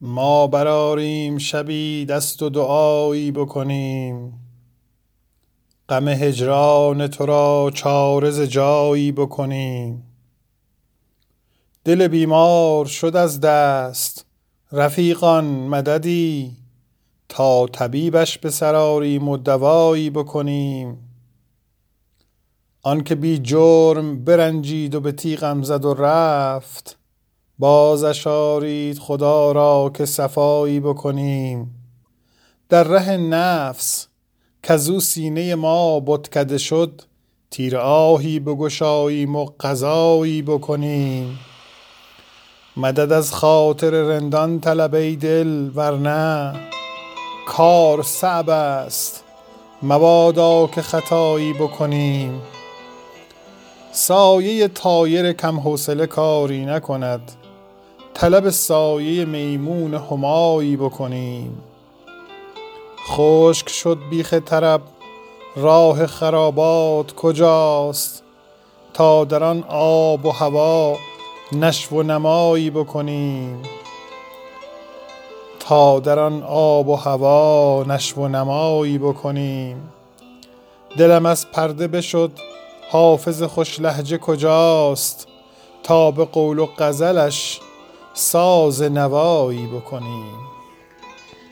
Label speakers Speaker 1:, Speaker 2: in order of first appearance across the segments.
Speaker 1: ما براریم شبی دست و دعایی بکنیم. غم هجران تو را چاره جایی بکنیم. دل بیمار شد از دست رفیقان مددی. تا طبیبش به و دوایی بکنیم. آنکه بی جرم برنجید و به تیغم زد و رفت بازش آرید خدا را که صفایی بکنیم. در ره نفس کزو سینه ما بتکده شد تیر آهی بگشاییم و قضایی بکنیم. مدد از خاطر رندان طلب دل ورنه کار صعب است. مبادا که خطایی بکنیم. سایه طایر کم حوصله کاری نکند. طلب سایه میمون همایی بکنیم. خشک شد بیخ طرب راه خرابات کجاست؟ تا در آن آب و هوا نشو و نمایی بکنیم. تا در آن آب و هوا نشو و نمایی بکنیم. دلم از پرده بشد حافظ خوش لهجه کجاست؟ تا به قول و غزلش ساز نوایی بکنیم.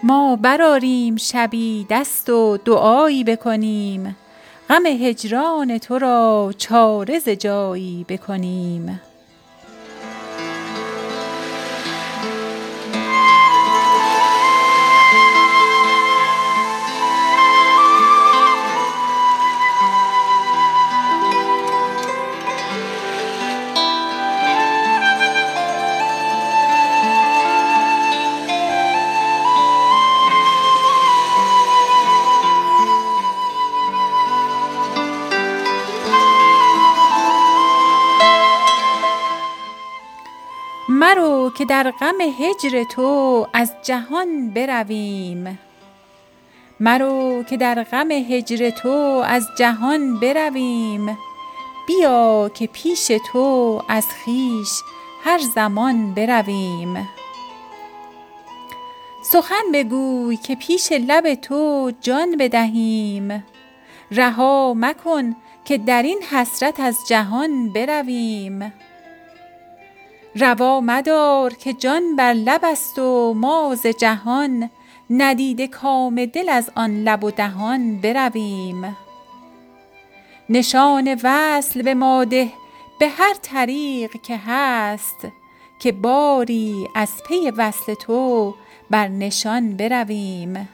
Speaker 2: ما براریم شبی دست و دعایی بکنیم. غم هجران تو را چاره ز جایی بکنیم. که در غم هجر تو از جهان برویم. مرو که در غم هجر تو از جهان برویم. بیا که پیش تو از خویش هر زمان برویم. سخن بگوی که پیش لب تو جان بدهیم. رها مکن که در این حسرت از جهان برویم. روا مدار که جان بر لب است و ما ز جهان ندیده کام دل از آن لب و دهان برویم. نشان وصل به ما ده به هر طریق که هست که باری از پی وصل تو بر نشان برویم.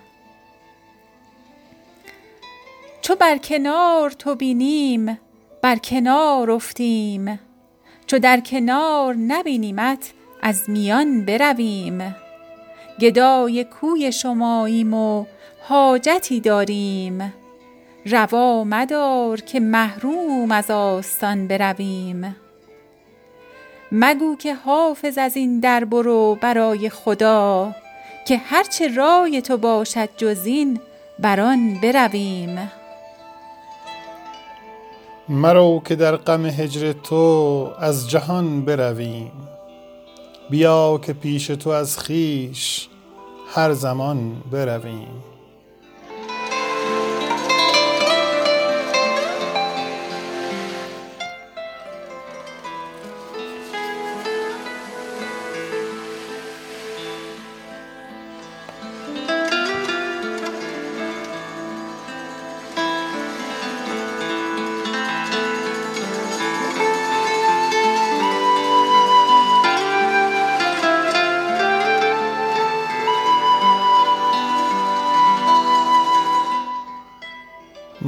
Speaker 2: چو بر کنار تو بینیم بر کنار افتیم. چو در کنار نبینیمت از میان برویم. گدای کوی شماییم و حاجتی داریم. روا مدار که محروم از آستان برویم. مگو که حافظ از این در برو برای خدا که هر چه رای تو باشد جز این بر آن برویم.
Speaker 1: مرو که در غم هجر تو از جهان برویم. بیا که پیش تو از خویش هر زمان برویم.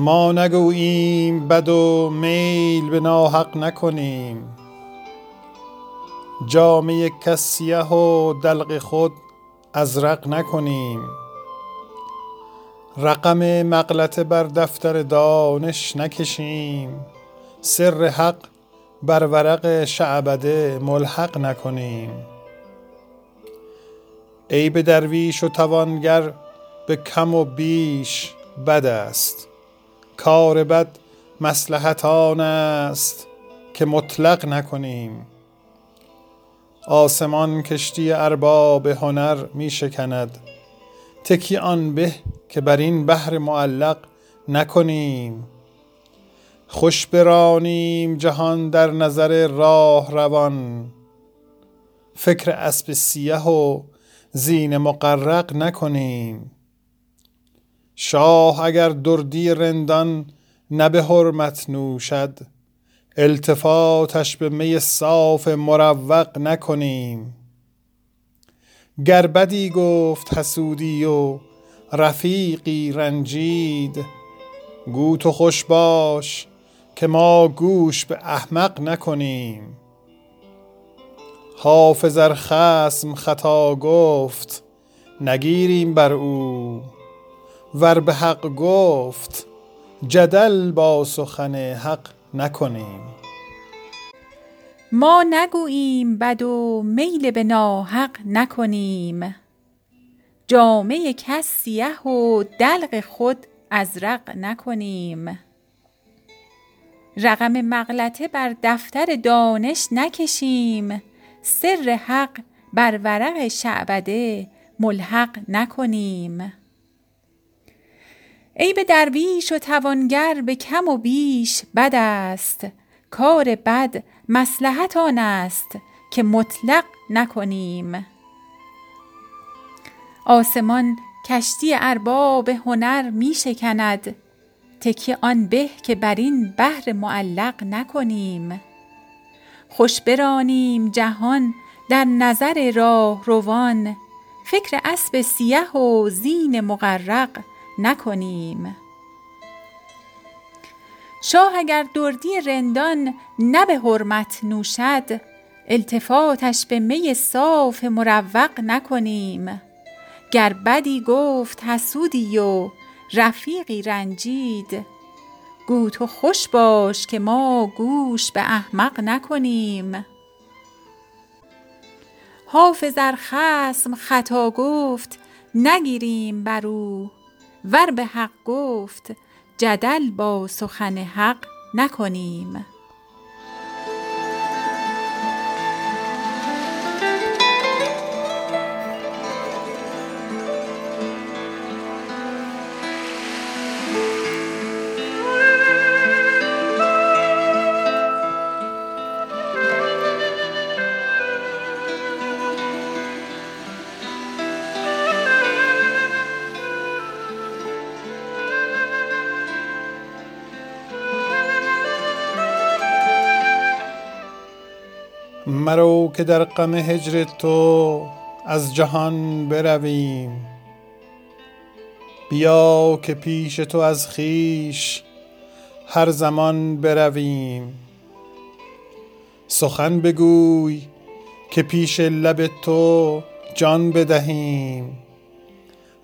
Speaker 1: ما نگوییم بد و میل به ناحق نکنیم. جامه کس سیه و دلق خود ازرق نکنیم. رقم مغلطه بر دفتر دانش نکشیم. سر حق بر ورق شعبده ملحق نکنیم. عیب درویش و توانگر به کم و بیش بد است. کار بد مصلحت آن است که مطلق نکنیم. آسمان کشتی ارباب هنر می شکند. تکی آن به که بر این بحر معلق نکنیم. خوش برانیم جهان در نظر راه روان. فکر اسب سیه و زین مقرق نکنیم. شاه اگر دردی رندان نه به حرمت نوشد التفاتش به می صاف مروق نکنیم. گر بدی گفت حسودی و رفیقی رنجید گو تو خوش باش که ما گوش به احمق نکنیم. حافظ ار خصم خطا گفت نگیریم بر او. ور به حق گفت جدل با سخن حق نکنیم.
Speaker 2: ما نگوییم بد و میل به ناحق نکنیم. جامه کس سیه و دلق خود ازرق نکنیم. رقم مغلطه بر دفتر دانش نکشیم. سر حق بر ورق شعبده ملحق نکنیم. عیب درویش و توانگر به کم و بیش بد است. کار بد مصلحت آن است که مطلق نکنیم. آسمان کشتی ارباب هنر می شکند. تکی آن به که بر این بحر معلق نکنیم. خوش برانیم جهان در نظر راه روان فکر اسب سیه و زین مغرق نکنیم. شاه اگر دردی رندان نه به حرمت نوشد التفاتش به می صاف مروق نکنیم. گر بدی گفت حسودی و رفیقی رنجید گو تو خوش باش که ما گوش به احمق نکنیم. حافظ ار خصم خطا گفت نگیریم بر او. ور به حق گفت جدل با سخن حق نکنیم.
Speaker 1: مرو که در غم هجر تو از جهان برویم. بیا که پیش تو از خویش هر زمان برویم. سخن بگوی که پیش لب تو جان بدهیم.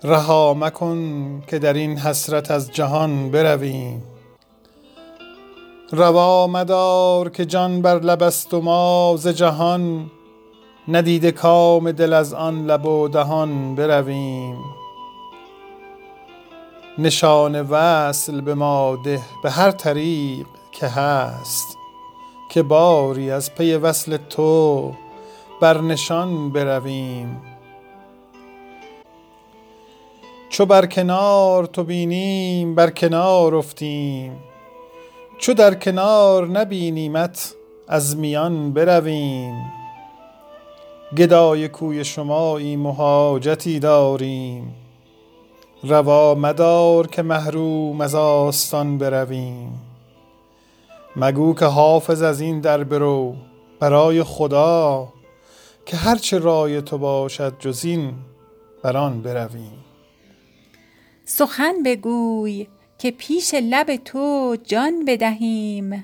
Speaker 1: رها مکن که در این حسرت از جهان برویم. روا مدار که جان بر لب است و ما جهان ندیده کام دل از آن لب و دهان برویم. نشان وصل به ما ده به هر طریق که هست که باری از پی وصل تو بر نشان برویم. چو بر کنار تو بینیم بر کنار افتیم. چو در کنار نبینیمت از میان برویم. گدای کوی شماییم و حاجتی داریم. روا مدار که محروم از آستان برویم. مگو که حافظ از این در برو برای خدا که هرچه رای تو باشد جز این بر برویم.
Speaker 2: سخن بگوی که پیش لب تو جان بدهیم.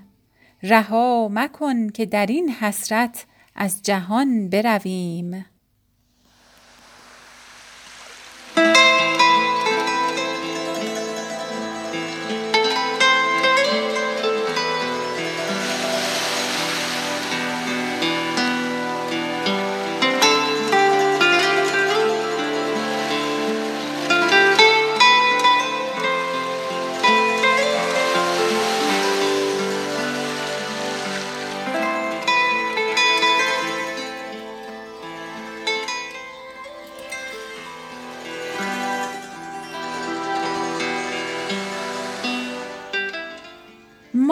Speaker 2: رها مکن که در این حسرت از جهان برویم.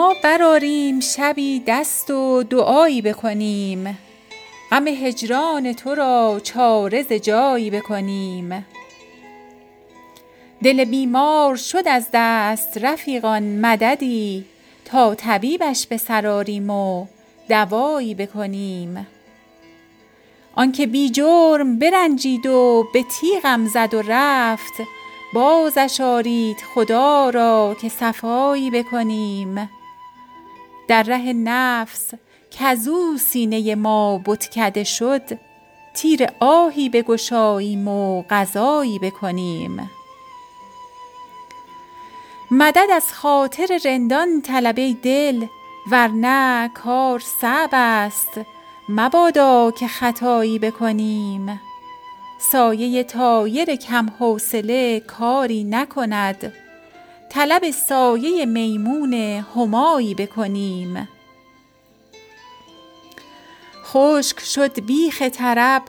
Speaker 2: ما براریم شبی دست و دعایی بکنیم. غم هجران تو را چاره ز جایی بکنیم. دل بیمار شد از دست رفیقان مددی تا طبیبش به سراریم و دوایی بکنیم. آنکه بی جرم برنجید و به تیغم زد و رفت بازش آرید خدا را که صفایی بکنیم. در ره نفس کزو سینه ما بتکده شد تیر آهی بگشاییم و غزایی بکنیم. مدد از خاطر رندان طلب ای دل ورنه کار صعب است مبادا که خطایی بکنیم. سایه طایر کم حوصله کاری نکند طلب سایه میمون همایی بکنیم. خشک شد بیخ طرب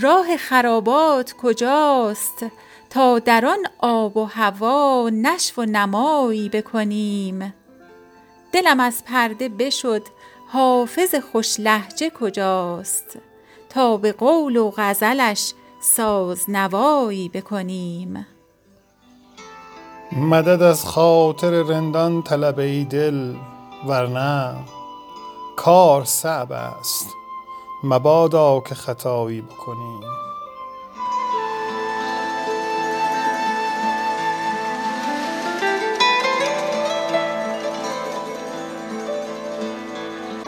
Speaker 2: راه خرابات کجاست؟ تا در آن آب و هوا نشو و نمایی بکنیم. دلم از پرده بشد حافظ خوش لهجه کجاست؟ تا به قول و غزلش سازنوایی بکنیم.
Speaker 1: مدد از خاطر رندان طلب ای دل ورنه کار صعب است. مبادا که خطایی بکنیم.